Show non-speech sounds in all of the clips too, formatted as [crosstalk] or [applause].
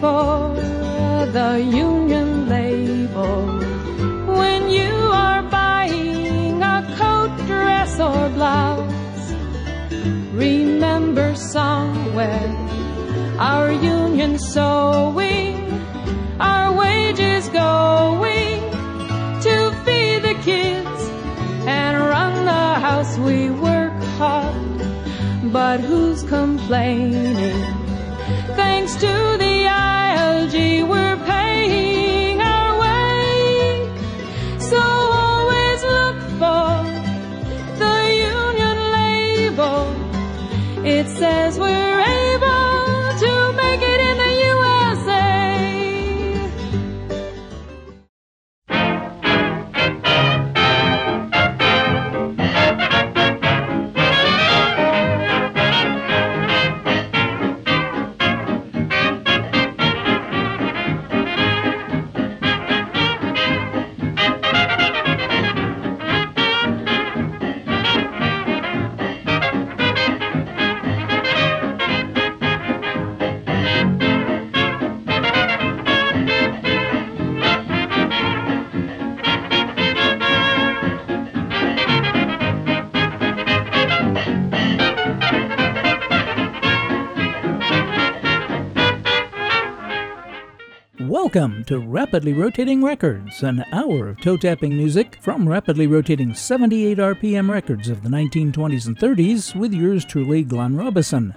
for the union label when you are buying a coat, dress, or blouse. Remember somewhere our union sewing, our wages going to feed the kids and run the house. We work hard, but who's complaining? Thanks to the To Rapidly Rotating Records, an hour of toe tapping music from rapidly rotating 78 RPM records of the 1920s and 30s with yours truly, Glenn Robison.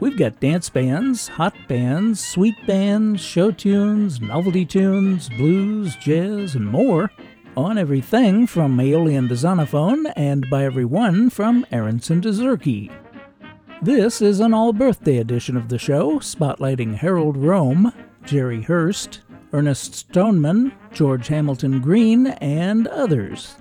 We've got dance bands, hot bands, sweet bands, show tunes, novelty tunes, blues, jazz, and more on everything from Aeolian to Zonophone and by everyone from Aronson to Zerke. This is an all birthday edition of the show, spotlighting Harold Rome, Jerry Herst, Ernest Stoneman, George Hamilton Green, and others.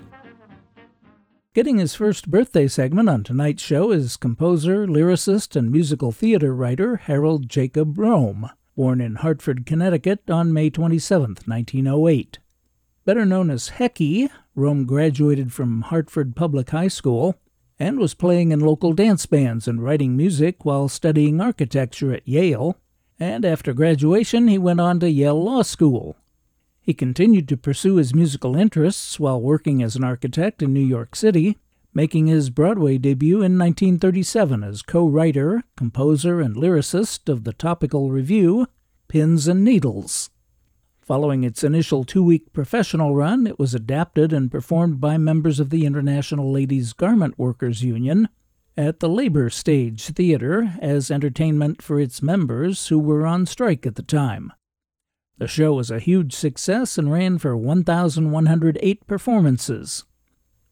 Getting his first birthday segment on tonight's show is composer, lyricist, and musical theater writer Harold Jacob Rome, born in Hartford, Connecticut on May 27, 1908. Better known as Hecky, Rome graduated from Hartford Public High School and was playing in local dance bands and writing music while studying architecture at Yale, and after graduation he went on to Yale Law School. He continued to pursue his musical interests while working as an architect in New York City, making his Broadway debut in 1937 as co-writer, composer, and lyricist of the topical review Pins and Needles. Following its initial two-week professional run, it was adapted and performed by members of the International Ladies Garment Workers Union at the Labor Stage Theater as entertainment for its members who were on strike at the time. The show was a huge success and ran for 1,108 performances.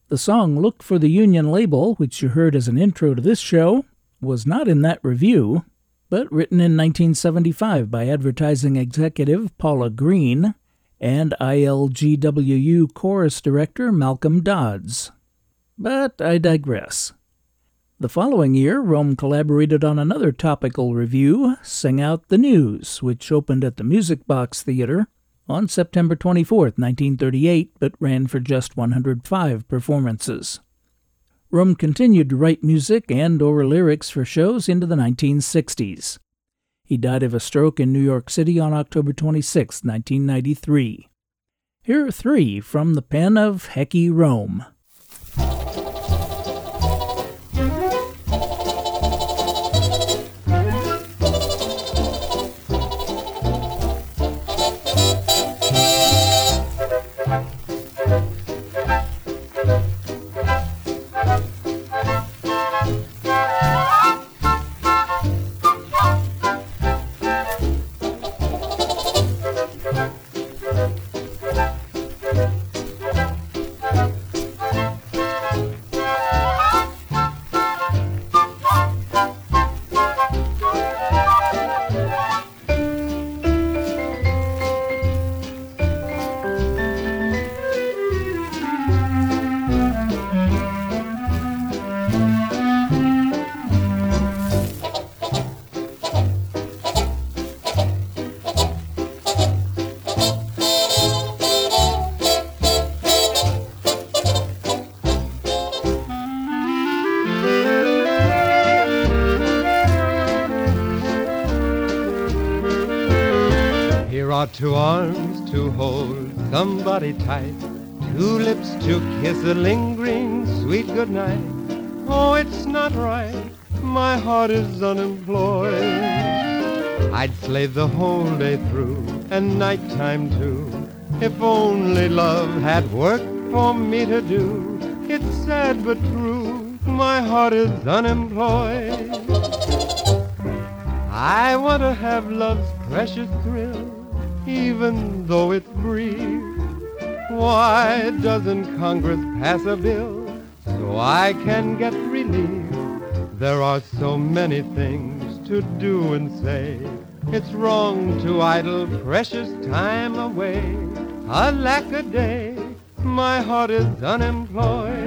The song Look for the Union Label, which you heard as an intro to this show, was not in that review, but written in 1975 by advertising executive Paula Green and ILGWU chorus director Malcolm Dodds. But I digress. The following year, Rome collaborated on another topical review, Sing Out the News, which opened at the Music Box Theater on September 24, 1938, but ran for just 105 performances. Rome continued to write music and or lyrics for shows into the 1960s. He died of a stroke in New York City on October 26, 1993. Here are three from the pen of Hecky Rome. The whole day through and nighttime too, if only love had work for me to do. It's sad but true, my heart is unemployed. I want to have love's precious thrill, even though it's brief. Why doesn't Congress pass a bill so I can get relief? There are so many things to do and say. It's wrong to idle precious time away. Alack a day, my heart is unemployed.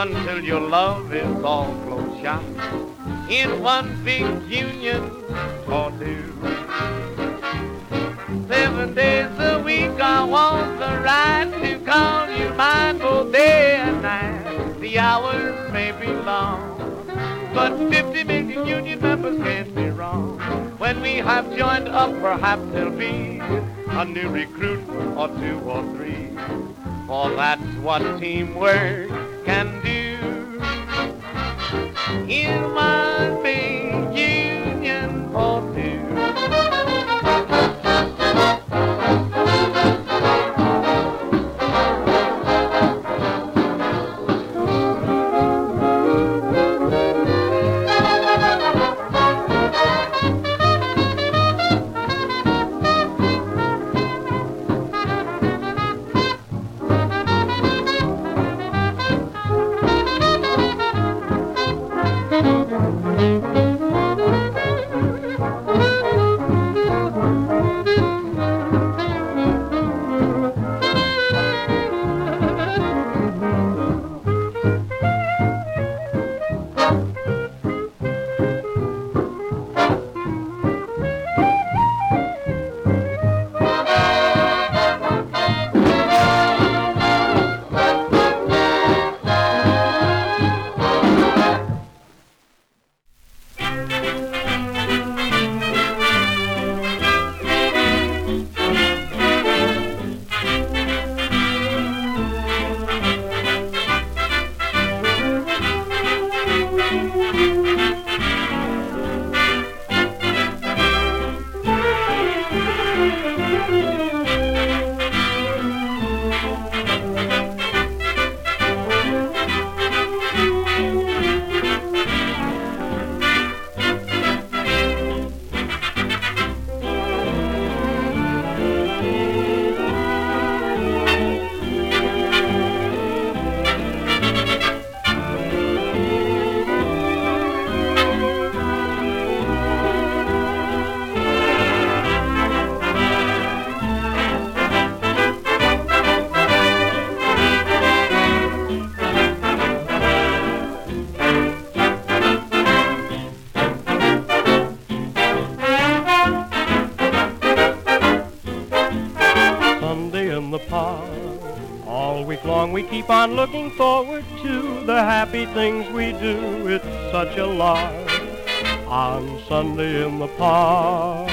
Until your love is all close shot in one big union or two. Seven days a week I want the right to call you mine both day and night. The hours may be long, but 50 million union members can't be wrong. When we have joined up, perhaps there'll be a new recruit or two or three. For that's what teamwork looking forward to the happy things we do. It's such a lark on Sunday in the park.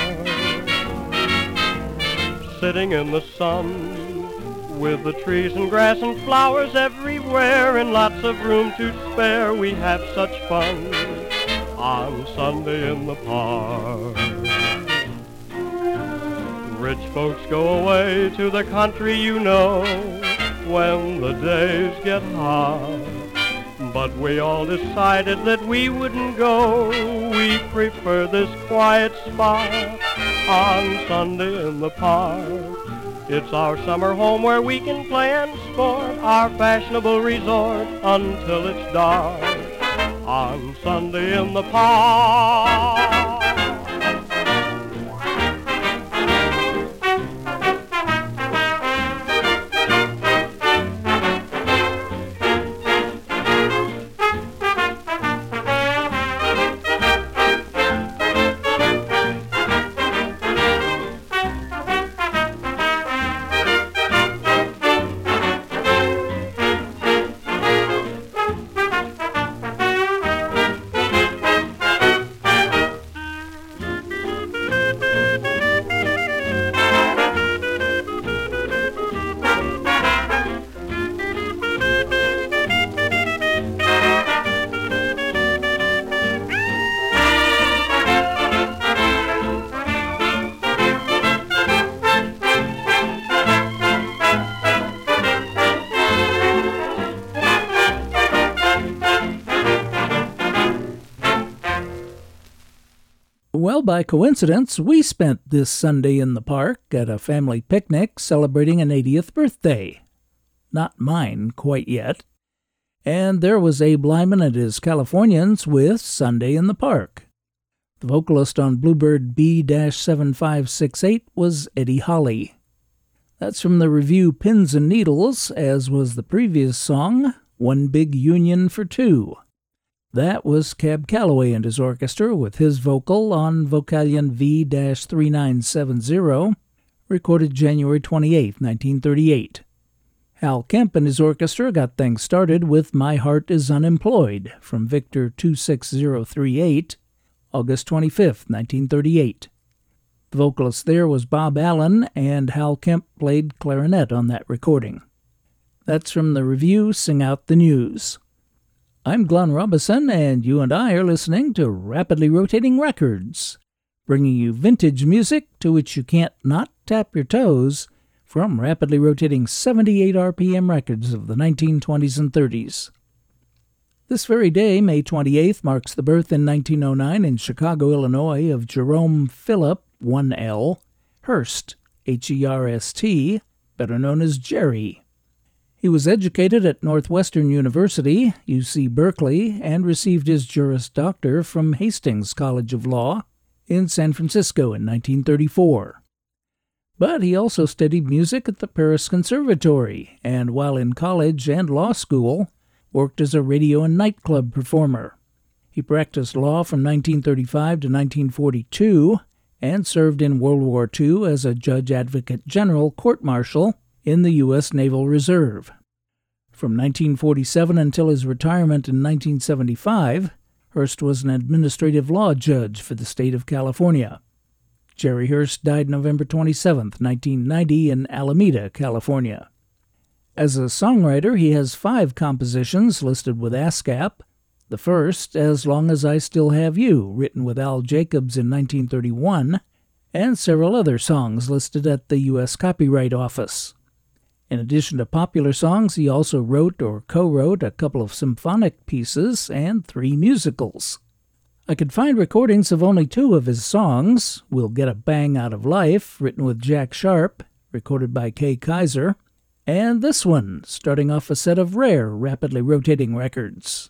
Sitting in the sun with the trees and grass and flowers everywhere and lots of room to spare. We have such fun on Sunday in the park. Rich folks go away to the country, you know, when the days get hard. But we all decided that we wouldn't go. We prefer this quiet spot on Sunday in the park. It's our summer home where we can play and sport, our fashionable resort until it's dark on Sunday in the park. By coincidence, we spent this Sunday in the park at a family picnic celebrating an 80th birthday. Not mine quite yet. And there was Abe Lyman and his Californians with Sunday in the Park. The vocalist on Bluebird B 7568 was Eddie Holly. That's from the review Pins and Needles, as was the previous song, One Big Union for Two. That was Cab Calloway and his orchestra with his vocal on Vocalion V 3970, recorded January 28, 1938. Hal Kemp and his orchestra got things started with My Heart is Unemployed from Victor 26038, August 25, 1938. The vocalist there was Bob Allen, and Hal Kemp played clarinet on that recording. That's from the review Sing Out the News. I'm Glenn Robison, and you and I are listening to Rapidly Rotating Records, bringing you vintage music to which you can't not tap your toes from rapidly rotating 78 RPM records of the 1920s and 30s. This very day, May 28th, marks the birth in 1909 in Chicago, Illinois, of Jerome Philip, 1L, Herst, H E R S T, better known as Jerry. He was educated at Northwestern University, UC Berkeley, and received his Juris Doctor from Hastings College of Law in San Francisco in 1934. But he also studied music at the Paris Conservatory, and while in college and law school, worked as a radio and nightclub performer. He practiced law from 1935 to 1942 and served in World War II as a Judge Advocate General Court Martial in the U.S. Naval Reserve. From 1947 until his retirement in 1975, Herst was an administrative law judge for the state of California. Jerry Herst died November 27, 1990, in Alameda, California. As a songwriter, he has five compositions listed with ASCAP. The first, As Long as I Still Have You, written with Al Jacobs in 1931, and several other songs listed at the U.S. Copyright Office. In addition to popular songs, he also wrote or co wrote a couple of symphonic pieces and three musicals. I could find recordings of only two of his songs We'll Get a Bang Out of Life, written with Jack Sharp, recorded by Kay Kaiser, and this one, starting off a set of rare, rapidly rotating records.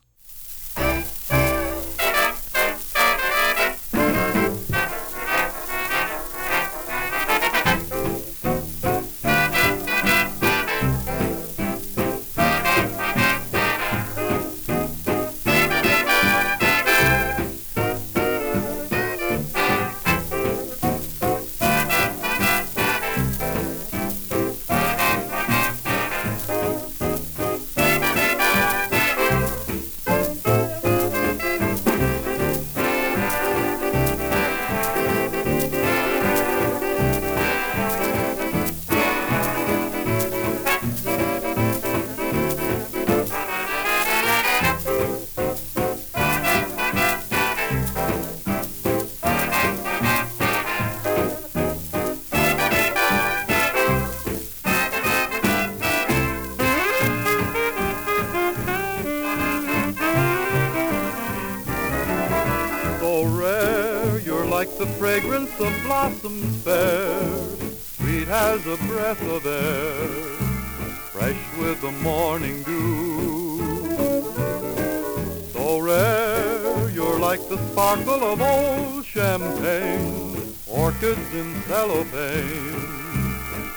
Like the sparkle of old champagne, orchids in cellophane,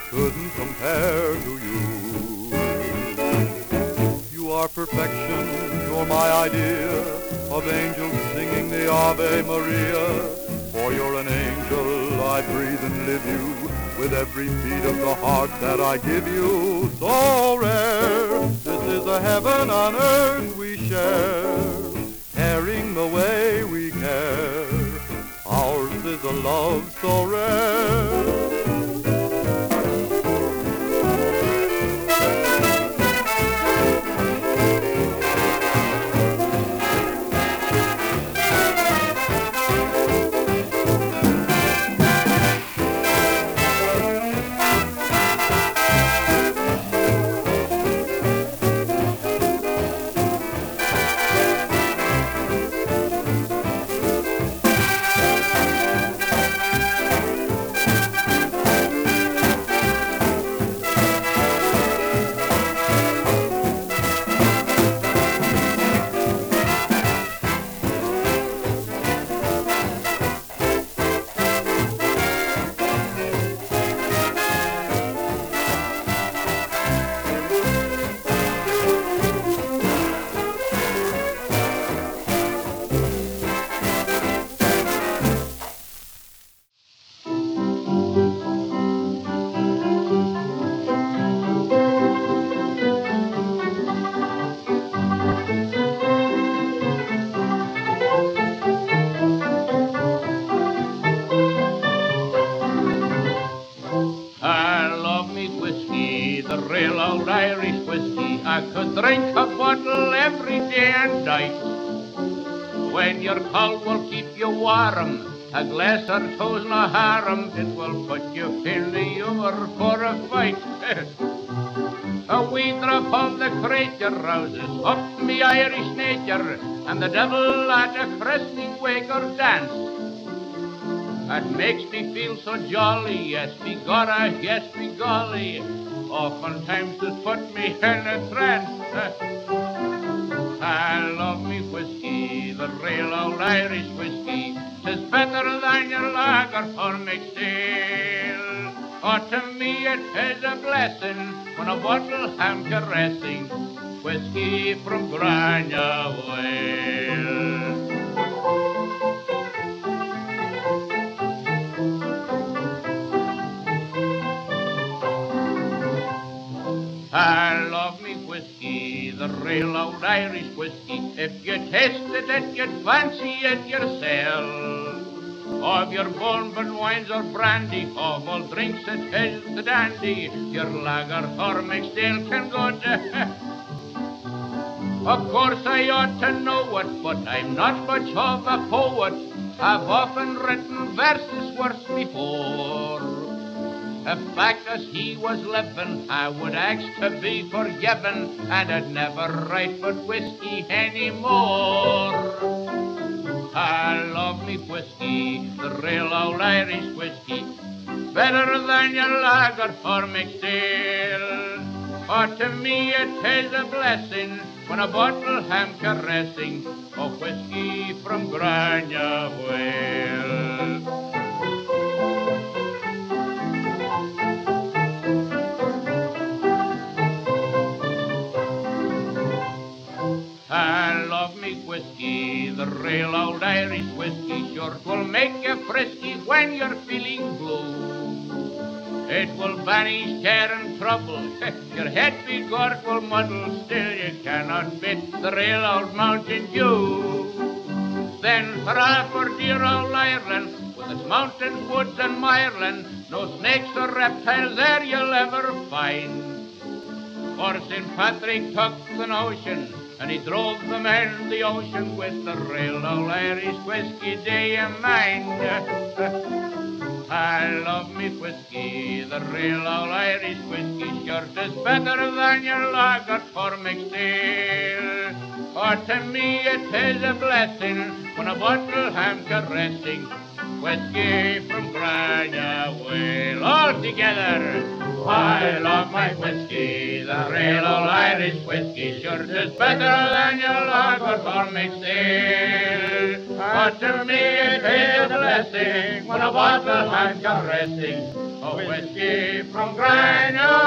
couldn't compare to you. You are perfection, you're my idea of angels singing the Ave Maria. For you're an angel, I breathe and live you with every beat of the heart that I give you. So rare, this is a heaven on earth we share, the way we care. Ours is a love so rare. The real old Irish whiskey. I could drink a bottle every day and night. When you're cold will keep you warm. A glass or two's no harm. It will put you in the humor for a fight. [laughs] a wee drop of the creature rouses up me Irish nature, and the devil at a christening wake or dance. That makes me feel so jolly, yes, be gotta, ah, yes, be golly. Oftentimes it put me in a trance. I love me whiskey, the real old Irish whiskey. Tis better than your lager for mixed ale. Oh, to me it is a blessing when a bottle I'm caressing. Whiskey from Grania Vale. Real old Irish whiskey. If you tasted it, you'd fancy it yourself. Of your bourbon wines or brandy, of all drinks it is the dandy. Your lager or mixed ale can go to [laughs] Of course I ought to know it, but I'm not much of a poet. I've often written verses worse before. If fact as he was living, I would ask to be forgiven, and I'd never write but whiskey anymore. I love me whiskey, the real old Irish whiskey, better than your lager or mixed. For to me it is a blessing when a bottle I'm caressing of whiskey from Grania. Real old Irish whiskey. Sure, will make you frisky when you're feeling blue. It will banish care and trouble. [laughs] Your head be gort will muddle, still you cannot beat the real old Mountain Dew. Then hurrah for dear old Ireland, with its mountains, woods, and mireland. No snakes or reptiles there you'll ever find. For St. Patrick took the ocean, and he drove them in the ocean with the real old Irish whiskey, day and night I love me whiskey, the real old Irish whiskey, sure is better than your lager or mixed ale. For to me it is a blessing when a bottle I'm caressing whiskey from Grania All together. I love my whiskey, the real old Irish whiskey. Sure, it's better than your lager or mixed ale. But to me it is a blessing when a bottle got resting. A whiskey from Grania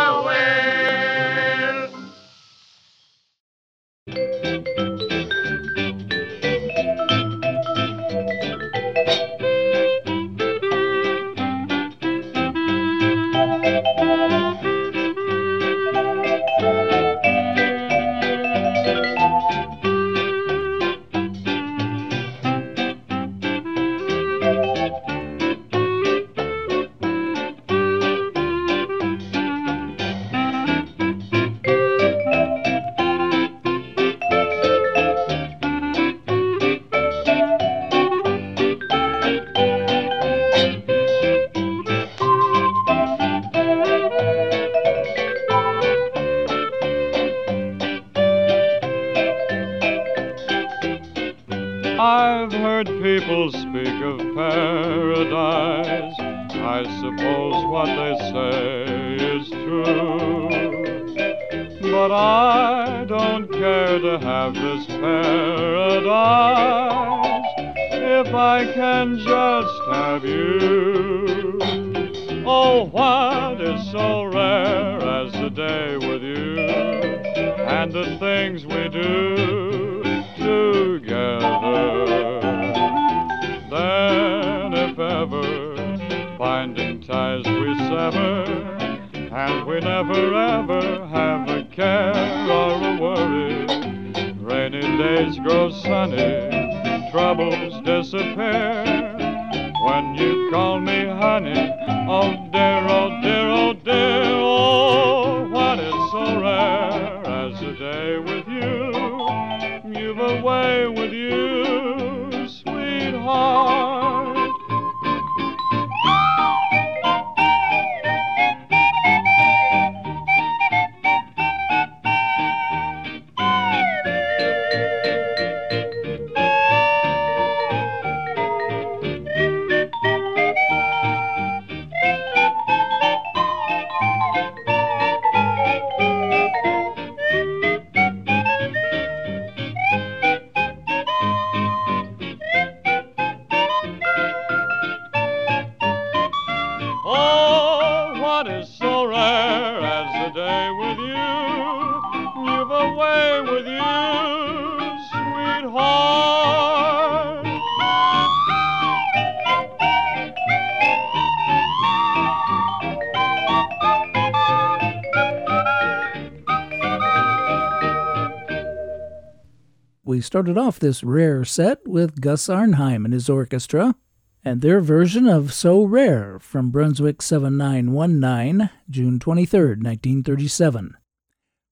started off this rare set with Gus Arnheim and his orchestra, and their version of So Rare from Brunswick 7919, June 23, 1937.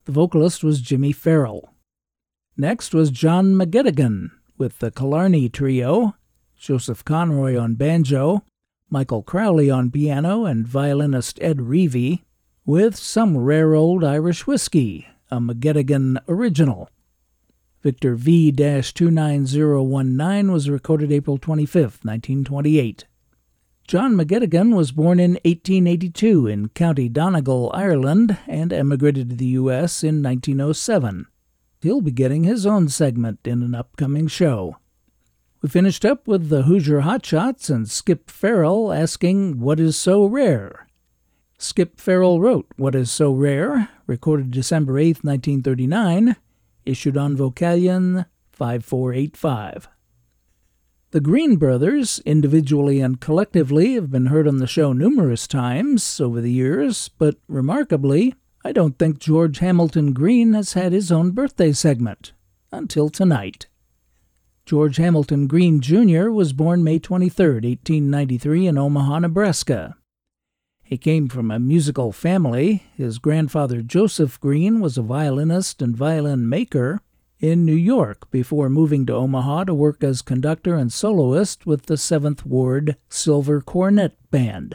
The vocalist was Jimmy Farrell. Next was John McGettigan with the Killarney Trio, Joseph Conroy on banjo, Michael Crowley on piano, and violinist Ed Reavy, with some rare old Irish whiskey, a McGettigan original. Victor V 29019 was recorded April 25, 1928. John McGettigan was born in 1882 in County Donegal, Ireland, and emigrated to the U.S. in 1907. He'll be getting his own segment in an upcoming show. We finished up with the Hoosier Hotshots and Skip Farrell asking, What is so rare? Skip Farrell wrote What is So Rare, recorded December 8, 1939, issued on Vocalion 5485. The Green Brothers, individually and collectively, have been heard on the show numerous times over the years, but remarkably, I don't think George Hamilton Green has had his own birthday segment until tonight. George Hamilton Green Jr. was born May 23, 1893, in Omaha, Nebraska. He came from a musical family. His grandfather Joseph Green was a violinist and violin maker in New York before moving to Omaha to work as conductor and soloist with the Seventh Ward Silver Cornet Band.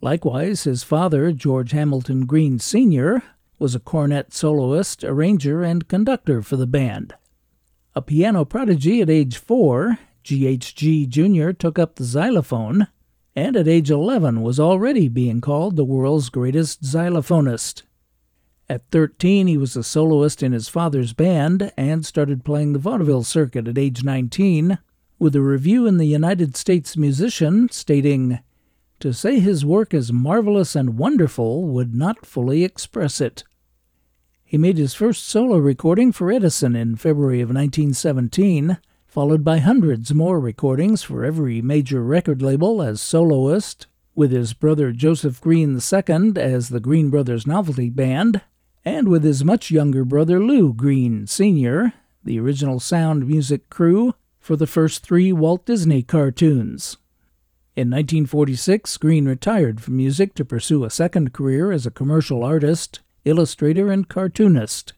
Likewise, his father, George Hamilton Green Sr., was a cornet soloist, arranger, and conductor for the band. A piano prodigy at age four, GHG Jr. took up the xylophone, and at age 11 was already being called the world's greatest xylophonist. At 13, he was a soloist in his father's band and started playing the vaudeville circuit at age 19, with a review in the United States Musician stating, To say his work is marvelous and wonderful would not fully express it. He made his first solo recording for Edison in February of 1917, followed by hundreds more recordings for every major record label as soloist, with his brother Joseph Green II as the Green Brothers Novelty Band, and with his much younger brother Lou Green Sr., the original sound music crew for the first three Walt Disney cartoons. In 1946, Green retired from music to pursue a second career as a commercial artist, illustrator, and cartoonist.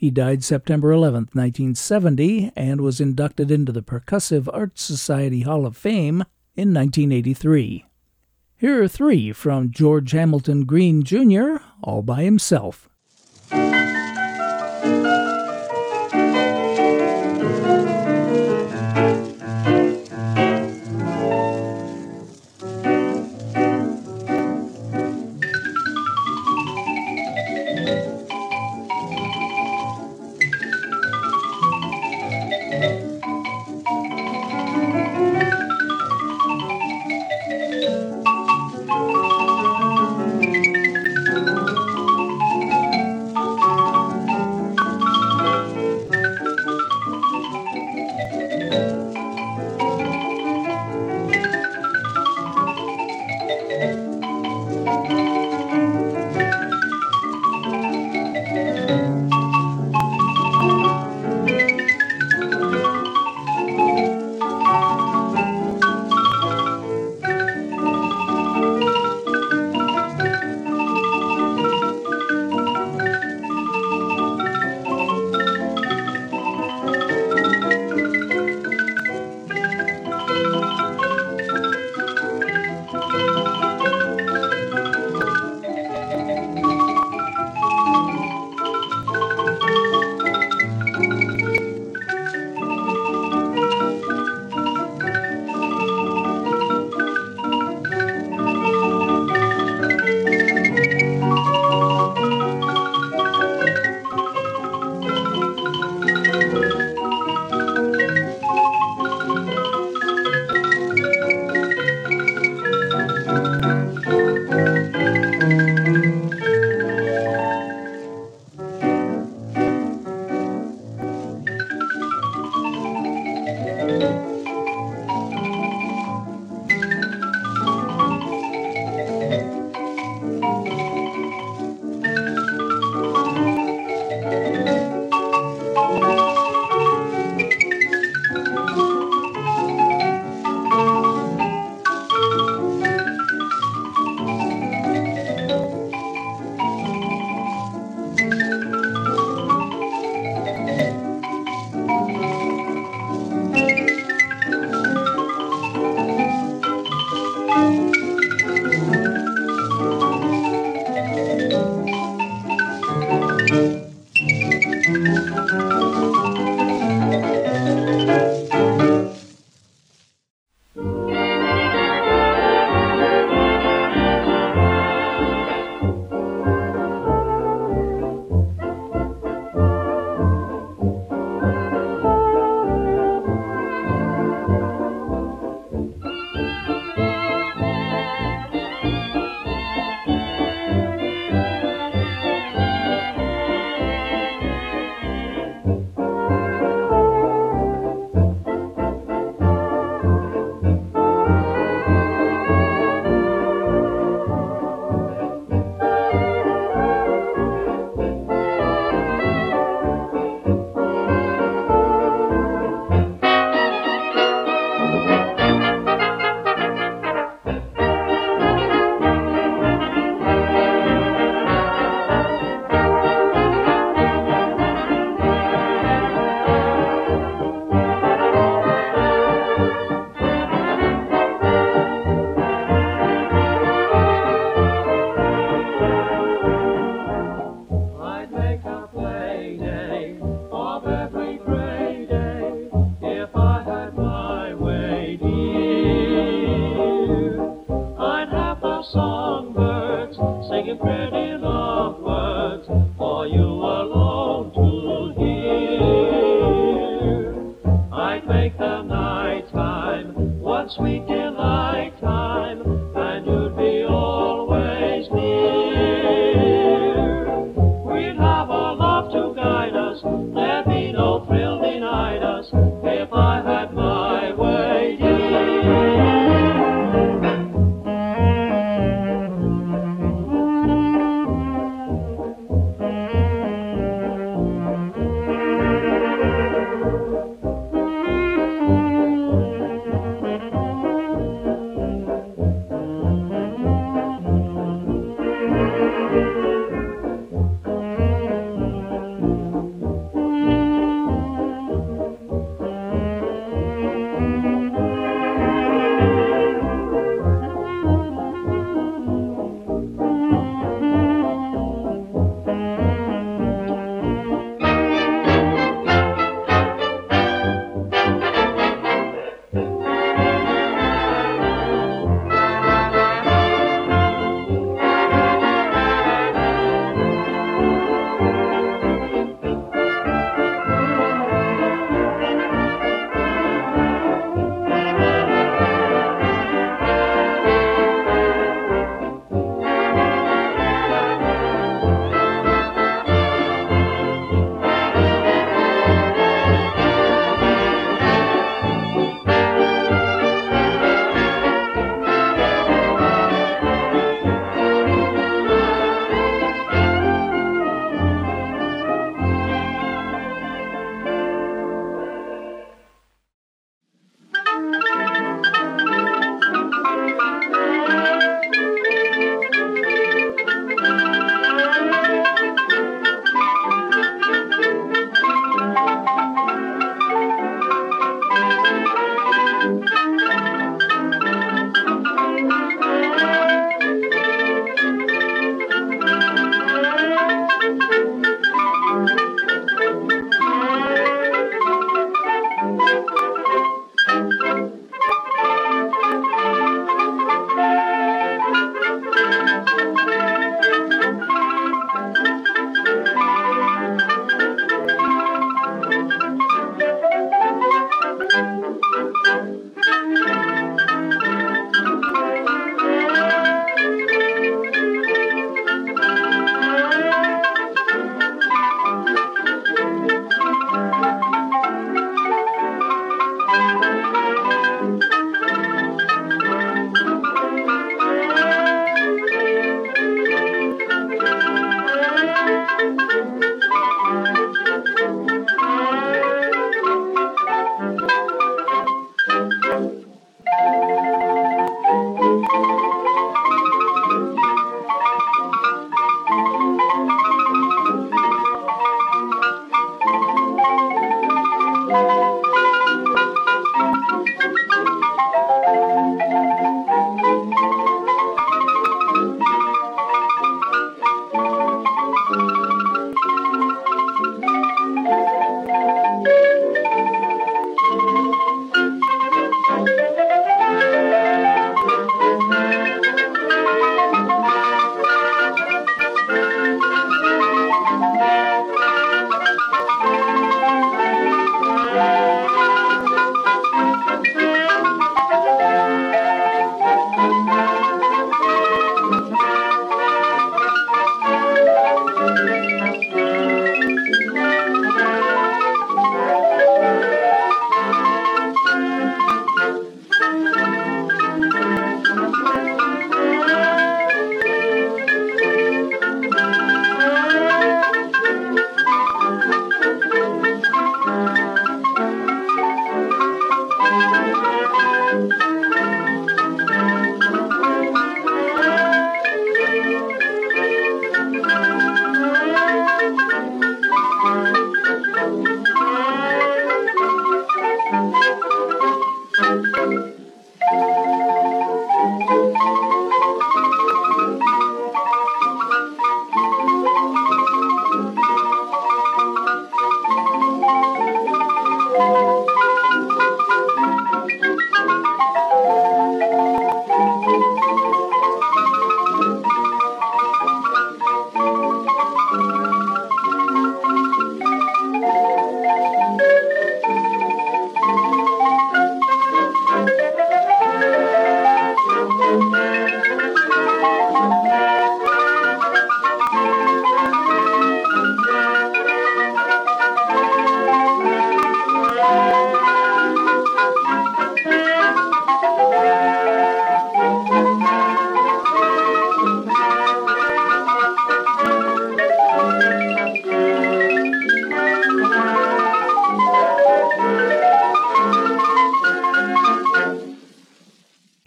He died September 11, 1970, and was inducted into the Percussive Arts Society Hall of Fame in 1983. Here are three from George Hamilton Green Jr., all by himself.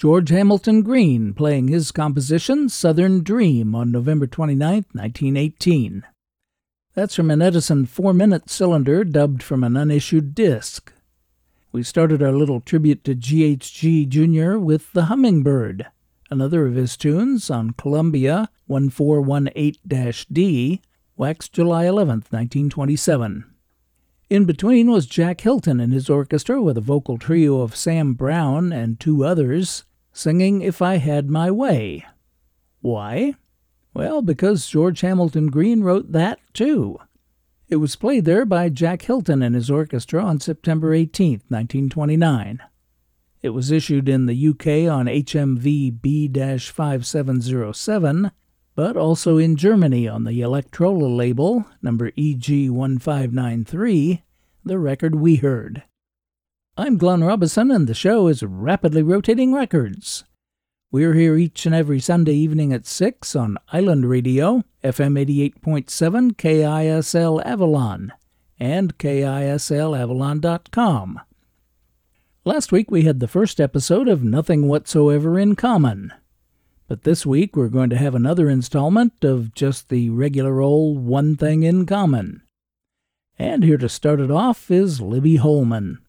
George Hamilton Green playing his composition Southern Dream on November 29, 1918. That's from an Edison 4 minute cylinder dubbed from an unissued disc. We started our little tribute to GHG Jr. with The Hummingbird, another of his tunes on Columbia 1418 D, waxed July 11, 1927. In between was Jack Hylton and his orchestra with a vocal trio of Sam Browne and two others singing If I Had My Way. Why? Well, because George Hamilton Green wrote that too. It was played there by Jack Hylton and his orchestra on September 18, 1929. It was issued in the UK on HMV B 5707, but also in Germany on the Electrola label, number EG 1593, the record we heard. I'm Glenn Robison, and the show is Rapidly Rotating Records. We're here each and every Sunday evening at 6 on Island Radio, FM 88.7 KISL Avalon, and KISLAvalon.com. Last week we had the first episode of Nothing Whatsoever in Common. But this week we're going to have another installment of just the regular old One Thing in Common. And here to start it off is Libby Holman.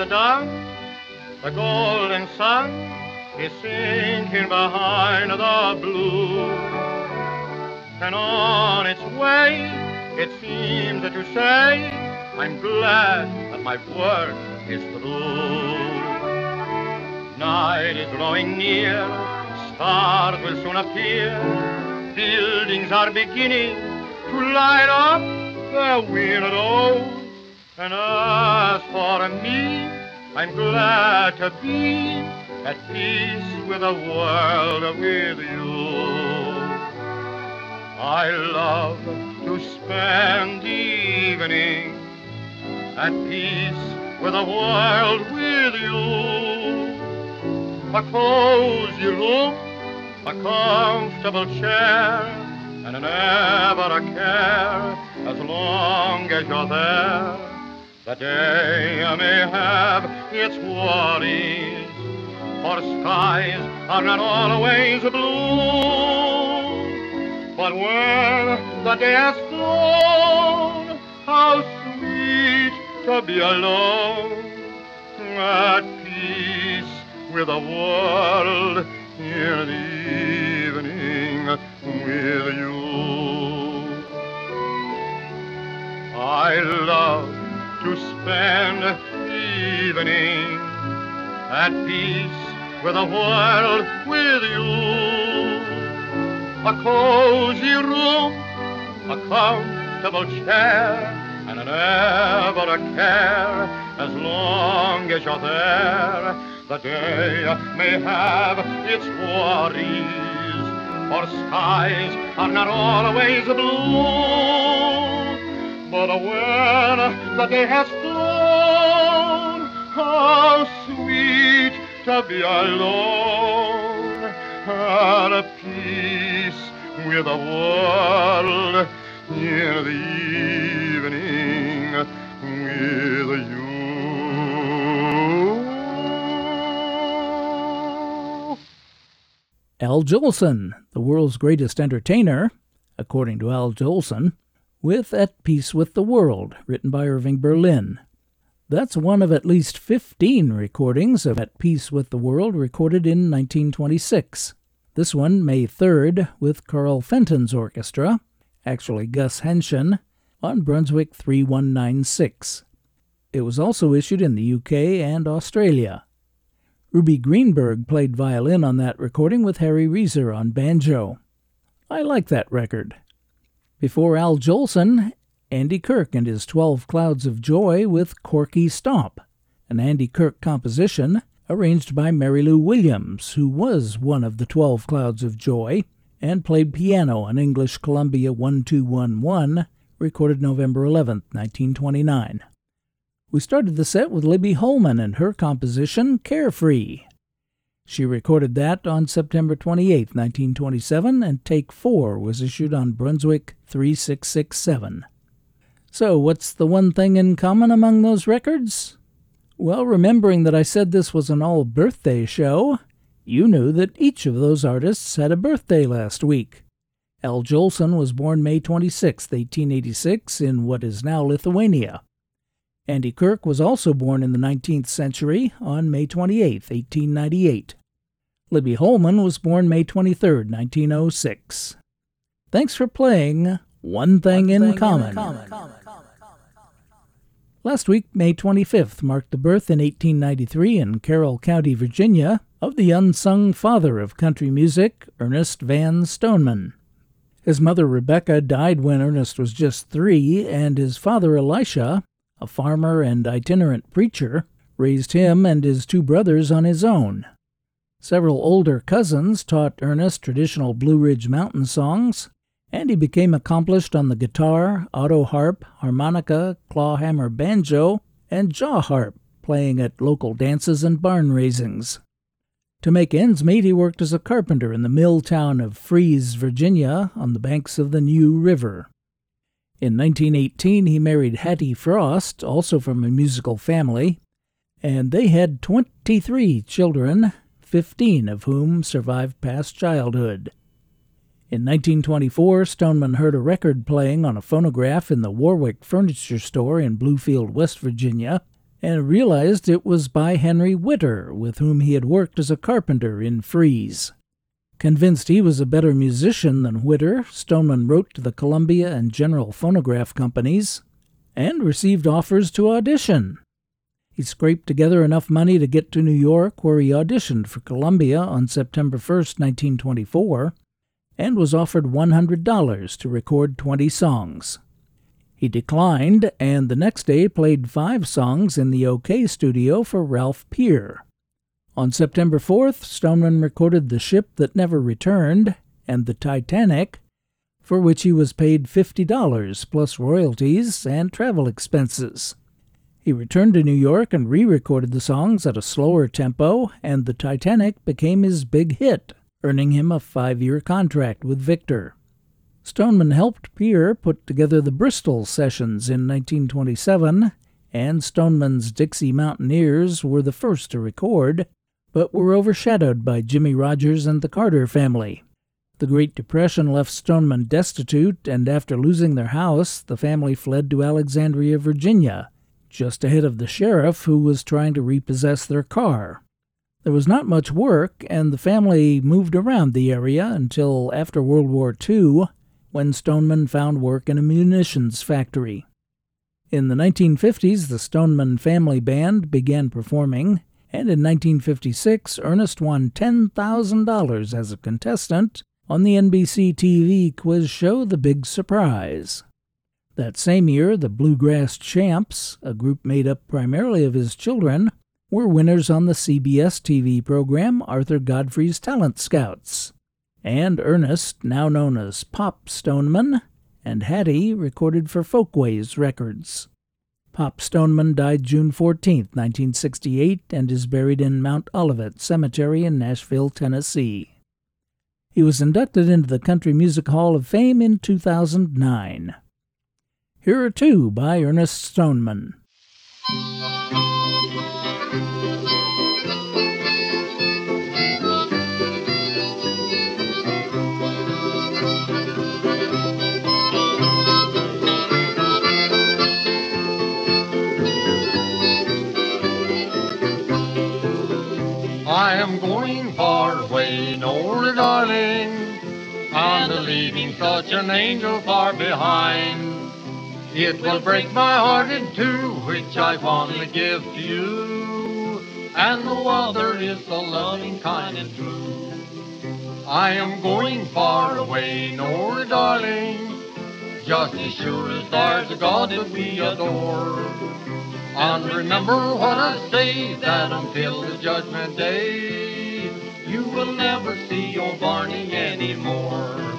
Is done, the golden sun is sinking behind the blue. And on its way, it seems to say, I'm glad that my work is through. Night is drawing near, stars will soon appear, buildings are beginning to light up their windows. And as for me, I'm glad to be at peace with the world with you. I love to spend the evening at peace with the world with you. A cozy room, a comfortable chair, and never a care as long as you're there. The day may have its worries, for skies are not always blue. But when the day has flown, how sweet to be alone at peace with the world in the evening with you. I love to spend the evening at peace with the world with you. A cozy room, a comfortable chair, and never a care as long as you're there. The day may have its worries, for skies are not always blue. But when the day has flown, how sweet to be alone at peace with the world in the evening with you. Al Jolson, the world's greatest entertainer, according to Al Jolson, with At Peace with the World, written by Irving Berlin. That's one of at least 15 recordings of At Peace with the World recorded in 1926. This one, May 3rd, with Carl Fenton's orchestra, actually Gus Haenschen, on Brunswick 3196. It was also issued in the UK and Australia. Ruby Greenberg played violin on that recording with Harry Reser on banjo. I like that record. Before Al Jolson, Andy Kirk and his Twelve Clouds of Joy with Corky Stomp, an Andy Kirk composition arranged by Mary Lou Williams, who was one of the Twelve Clouds of Joy and played piano on English Columbia 1211, recorded November 11, 1929. We started the set with Libby Holman and her composition Carefree. She recorded that on September 28, 1927, and Take 4 was issued on Brunswick 3667. So, what's the one thing in common among those records? Well, remembering that I said this was an all birthday show, you knew that each of those artists had a birthday last week. Al Jolson was born May 26, 1886, in what is now Lithuania. Andy Kirk was also born in the 19th century on May 28, 1898. Libby Holman was born May 23, 1906. Thanks for playing One Thing, One in, thing common. in Common. Last week, May 25th, marked the birth in 1893 in Carroll County, Virginia, of the unsung father of country music, Ernest Van Stoneman. His mother Rebecca died when Ernest was just three, and his father Elisha a farmer and itinerant preacher, raised him and his two brothers on his own. Several older cousins taught Ernest traditional Blue Ridge Mountain songs, and he became accomplished on the guitar, auto harp, harmonica, clawhammer banjo, and jaw harp, playing at local dances and barn raisings. To make ends meet, he worked as a carpenter in the mill town of Fries, Virginia, on the banks of the New River. In 1918, he married Hattie Frost, also from a musical family, and they had 23 children, 15 of whom survived past childhood. In 1924, Stoneman heard a record playing on a phonograph in the Warwick Furniture Store in Bluefield, West Virginia, and realized it was by Henry Whitter, with whom he had worked as a carpenter in Fries. Convinced he was a better musician than Witter, Stoneman wrote to the Columbia and General Phonograph companies and received offers to audition. He scraped together enough money to get to New York, where he auditioned for Columbia on September 1, 1924, and was offered $100 to record 20 songs. He declined, and the next day played five songs in the OKeh studio for Ralph Peer. On September 4th, Stoneman recorded The Ship That Never Returned and The Titanic, for which he was paid $50 plus royalties and travel expenses. He returned to New York and re recorded the songs at a slower tempo, and The Titanic became his big hit, earning him a five year contract with Victor. Stoneman helped Peer put together the Bristol sessions in 1927, and Stoneman's Dixie Mountaineers were the first to record, but were overshadowed by Jimmie Rodgers and the Carter family. The Great Depression left Stoneman destitute, and after losing their house, the family fled to Alexandria, Virginia, just ahead of the sheriff who was trying to repossess their car. There was not much work, and the family moved around the area until after World War II, when Stoneman found work in a munitions factory. In the 1950s, the Stoneman Family Band began performing, and in 1956, Ernest won $10,000 as a contestant on the NBC TV quiz show The Big Surprise. That same year, the Bluegrass Champs, a group made up primarily of his children, were winners on the CBS TV program Arthur Godfrey's Talent Scouts. And Ernest, now known as Pop Stoneman, and Hattie recorded for Folkways Records. Pop Stoneman died June 14, 1968, and is buried in Mount Olivet Cemetery in Nashville, Tennessee. He was inducted into the Country Music Hall of Fame in 2009. Here are two by Ernest Stoneman. I am going far away, Nora darling, and leaving such an angel far behind. It will break my heart in two, which I fondly give to you, and the other is so loving, kind, and true. I am going far away, Nora darling, just as sure as there's a God that we adore. And remember what I say, that until the judgment day, you will never see your Barney anymore.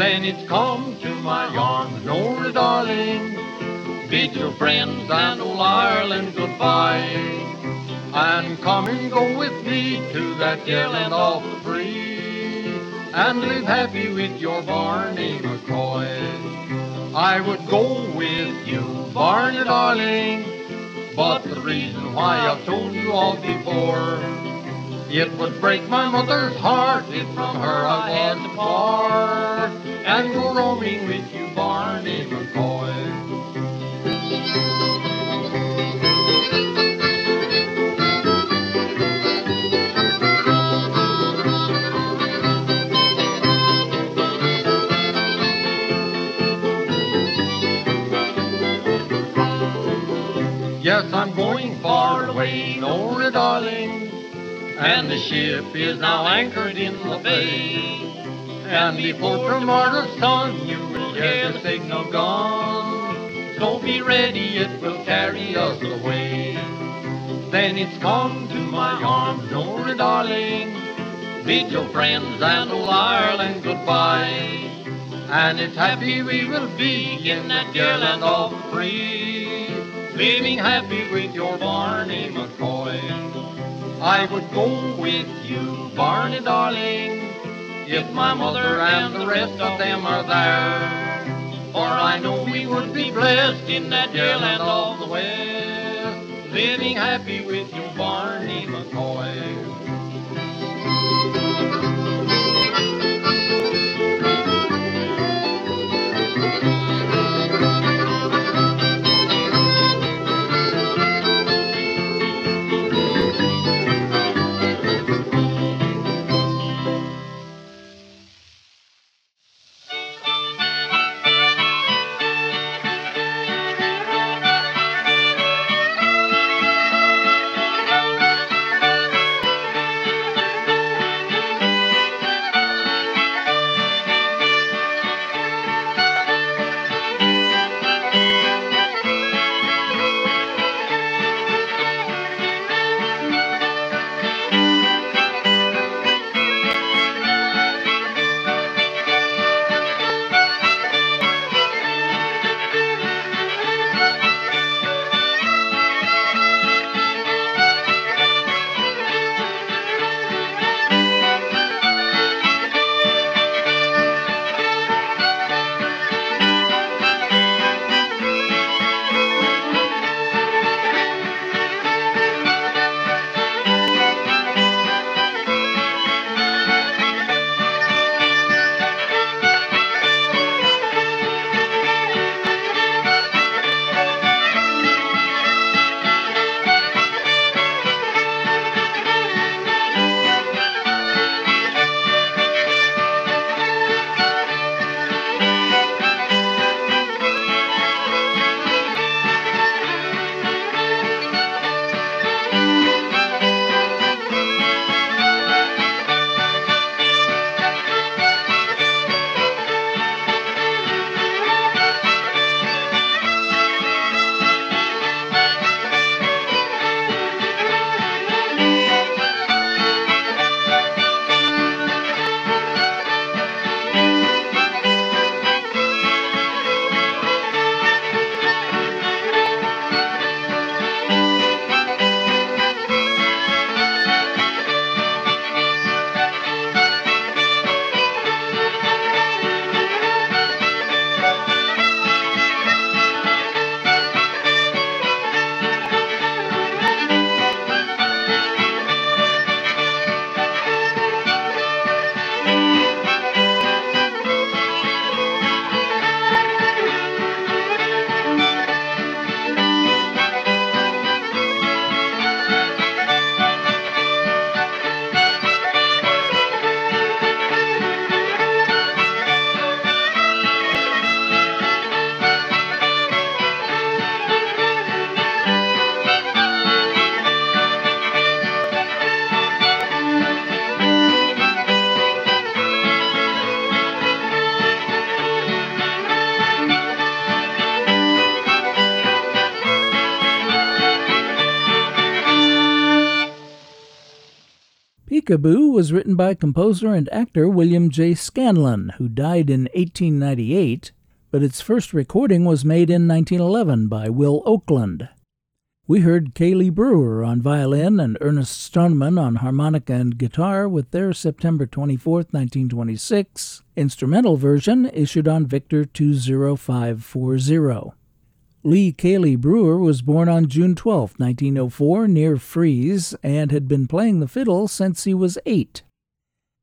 Then it's come to my arms, Nora darling, bid your friends and old Ireland goodbye. And come and go with me to that dear land of the free, and live happy with your Barney McCoy. I would go with you, Barney darling, but the reason why I've told you all before, it would break my mother's heart if from her I had to part and go roaming with you, Barney McCoy. Yes, I'm going far away, Nora darling, and the ship is now anchored in the bay. And before tomorrow's sun, you will hear the signal gone. So be ready, it will carry us away. Then it's come to my arms, Nora darling. Bid your friends and old Ireland goodbye. And it's happy we will be in that dear land of free, living happy with your Barney McCoy. I would go with you, Barney darling, if my mother and the rest of them are there. For I know we would be blessed in that dear land of the West, living happy with you, Barney McCoy. Peekaboo was written by composer and actor William J. Scanlan, who died in 1898, but its first recording was made in 1911 by Will Oakland. We heard Kahle Brewer on violin and Ernest Stoneman on harmonica and guitar with their September 24, 1926, instrumental version issued on Victor 20540. Lee Kahle Brewer was born on June 12, 1904, near Fries, and had been playing the fiddle since he was eight.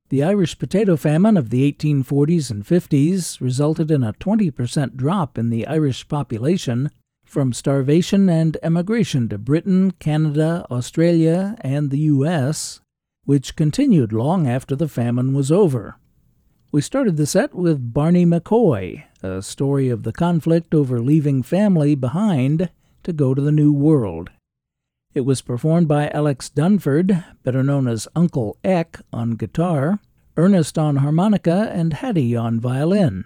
The Irish potato famine of the 1840s and 50s resulted in a 20% drop in the Irish population from starvation and emigration to Britain, Canada, Australia, and the U.S., which continued long after the famine was over. We started the set with Barney McCoy, a story of the conflict over leaving family behind to go to the New World. It was performed by Alex Dunford, better known as Uncle Eck, on guitar, Ernest on harmonica, and Hattie on violin.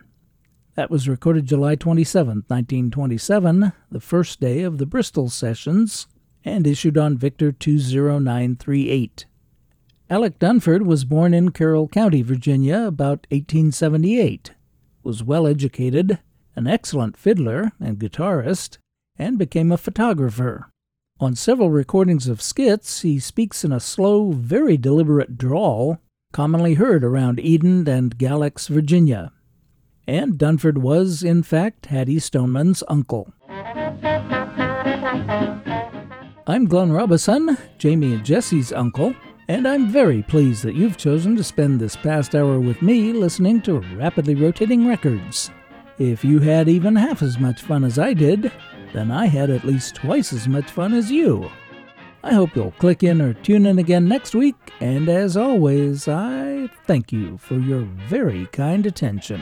That was recorded July 27, 1927, the first day of the Bristol sessions, and issued on Victor 20938. Alec Dunford was born in Carroll County, Virginia, about 1878, was well educated, an excellent fiddler and guitarist, and became a photographer. On several recordings of skits, he speaks in a slow, very deliberate drawl, commonly heard around Eden and Galax, Virginia and Dunford was, in fact, Hattie Stoneman's uncle. I'm Glenn Robison, Jamie and Jesse's uncle, and I'm very pleased that you've chosen to spend this past hour with me listening to Rapidly Rotating Records. If you had even half as much fun as I did, then I had at least twice as much fun as you. I hope you'll click in or tune in again next week, and as always, I thank you for your very kind attention.